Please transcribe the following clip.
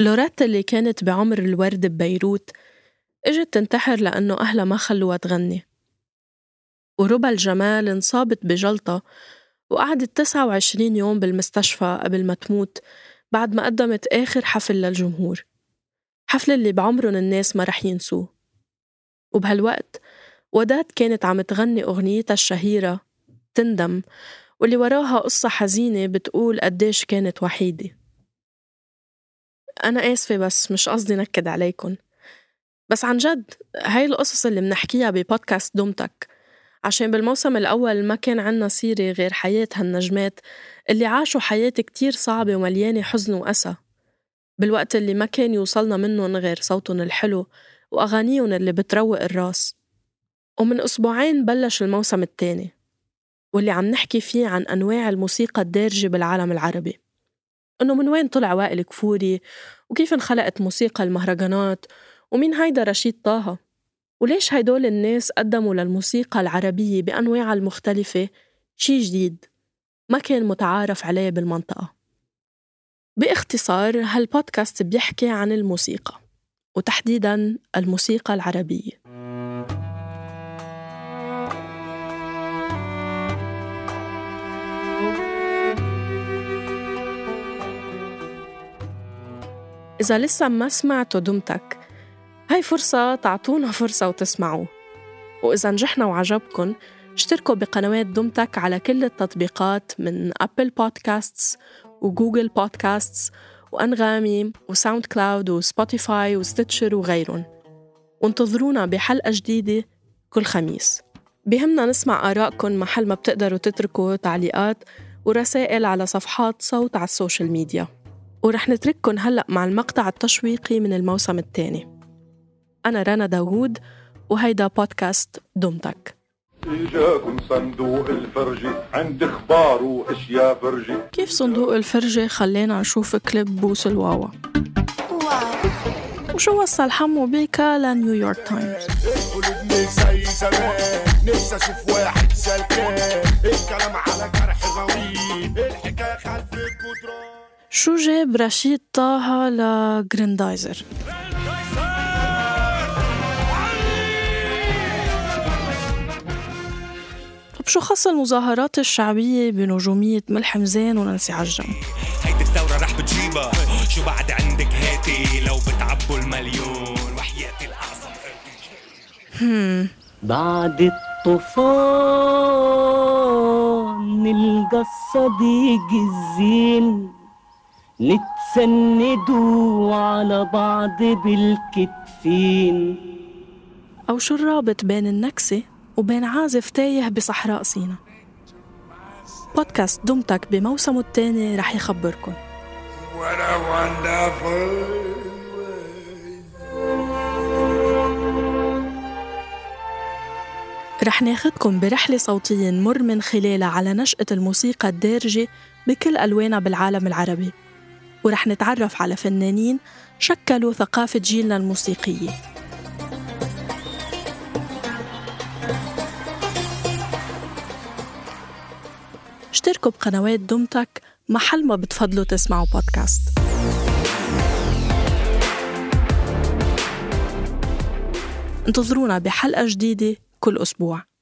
لوريتا اللي كانت بعمر الورد ببيروت إجت تنتحر لأنه أهلها ما خلوها تغني. وربا الجمال انصابت بجلطة وقعدت 29 يوم بالمستشفى قبل ما تموت بعد ما قدمت آخر حفل للجمهور. حفل اللي بعمرن الناس ما رح ينسوه. وبهالوقت وداد كانت عم تغني أغنيتها الشهيرة تندم واللي وراها قصة حزينة بتقول قديش كانت وحيدة. أنا آسفة بس مش قصدي نكد عليكن. بس عن جد هاي القصص اللي منحكيها ببودكاست دومتك عشان بالموسم الأول ما كان عنا سيرة غير حياة هالنجمات اللي عاشوا حياة كتير صعبة ومليانة حزن وأسى بالوقت اللي ما كان يوصلنا منهم غير صوتهم الحلو وأغانيهم اللي بتروق الراس. ومن أسبوعين بلش الموسم الثاني واللي عم نحكي فيه عن أنواع الموسيقى الدارجة بالعالم العربي. إنه من وين طلع وائل كفوري وكيف انخلقت موسيقى المهرجانات؟ ومين هيدا رشيد طه؟ وليش هيدول الناس قدموا للموسيقى العربية بأنواعها المختلفة شي جديد؟ ما كان متعارف عليه بالمنطقة. باختصار هالبودكاست بيحكي عن الموسيقى وتحديدا الموسيقى العربية. إذا لسه ما سمعتوا دم تك هاي فرصة تعطونا فرصة وتسمعوه وإذا نجحنا وعجبكن اشتركوا بقنوات دم تك على كل التطبيقات من Apple Podcasts و Google Podcasts وأنغامي و SoundCloud و Spotify و Stitcher وغيرهم وانتظرونا بحلقة جديدة كل خميس. بهمنا نسمع آرائكم محل ما بتقدروا تتركوا تعليقات ورسائل على صفحات صوت على ال social media. ورح نترككن هلأ مع المقطع التشويقي من الموسم الثاني. أنا رنا داوود وهيدا بودكاست دم تك إجاكم صندوق الفرجة عند إخبار وأشياء فرجة كيف صندوق الفرجة خلينا نشوف كليب بوس الواوا. وشو وصل حمو بيكا لنيويورك تايمز؟ زي زمان نفسي أشوف واحد سلكان الكلام على جرح الجدران شو جاب رشيد طه لجريندايزر طب شو خص المظاهرات الشعبية بنجومية ملحم زين ونانسي عجم هيدي الثورة رح بتجيبها. شو بعد عندك هاتي لو بتعبوا المليون؟ وحياتي الأعظم. بعد الطوفان نلقى الصديق الزين. نتسندوا على بعض بالكتفين. أو شو الرابط بين النكسة وبين عازف تايه بصحراء سينا؟ بودكاست دمتك بموسمه الثاني رح يخبركن What a wonderful رح ناخدكم برحلة صوتية نمر من خلالها على نشأة الموسيقى الدارجة بكل ألوانها بالعالم العربي. ورح نتعرف على فنانين شكلوا ثقافة جيلنا الموسيقية. اشتركوا بقنوات دمتك محل ما بتفضلوا تسمعوا بودكاست انتظرونا بحلقة جديدة كل أسبوع.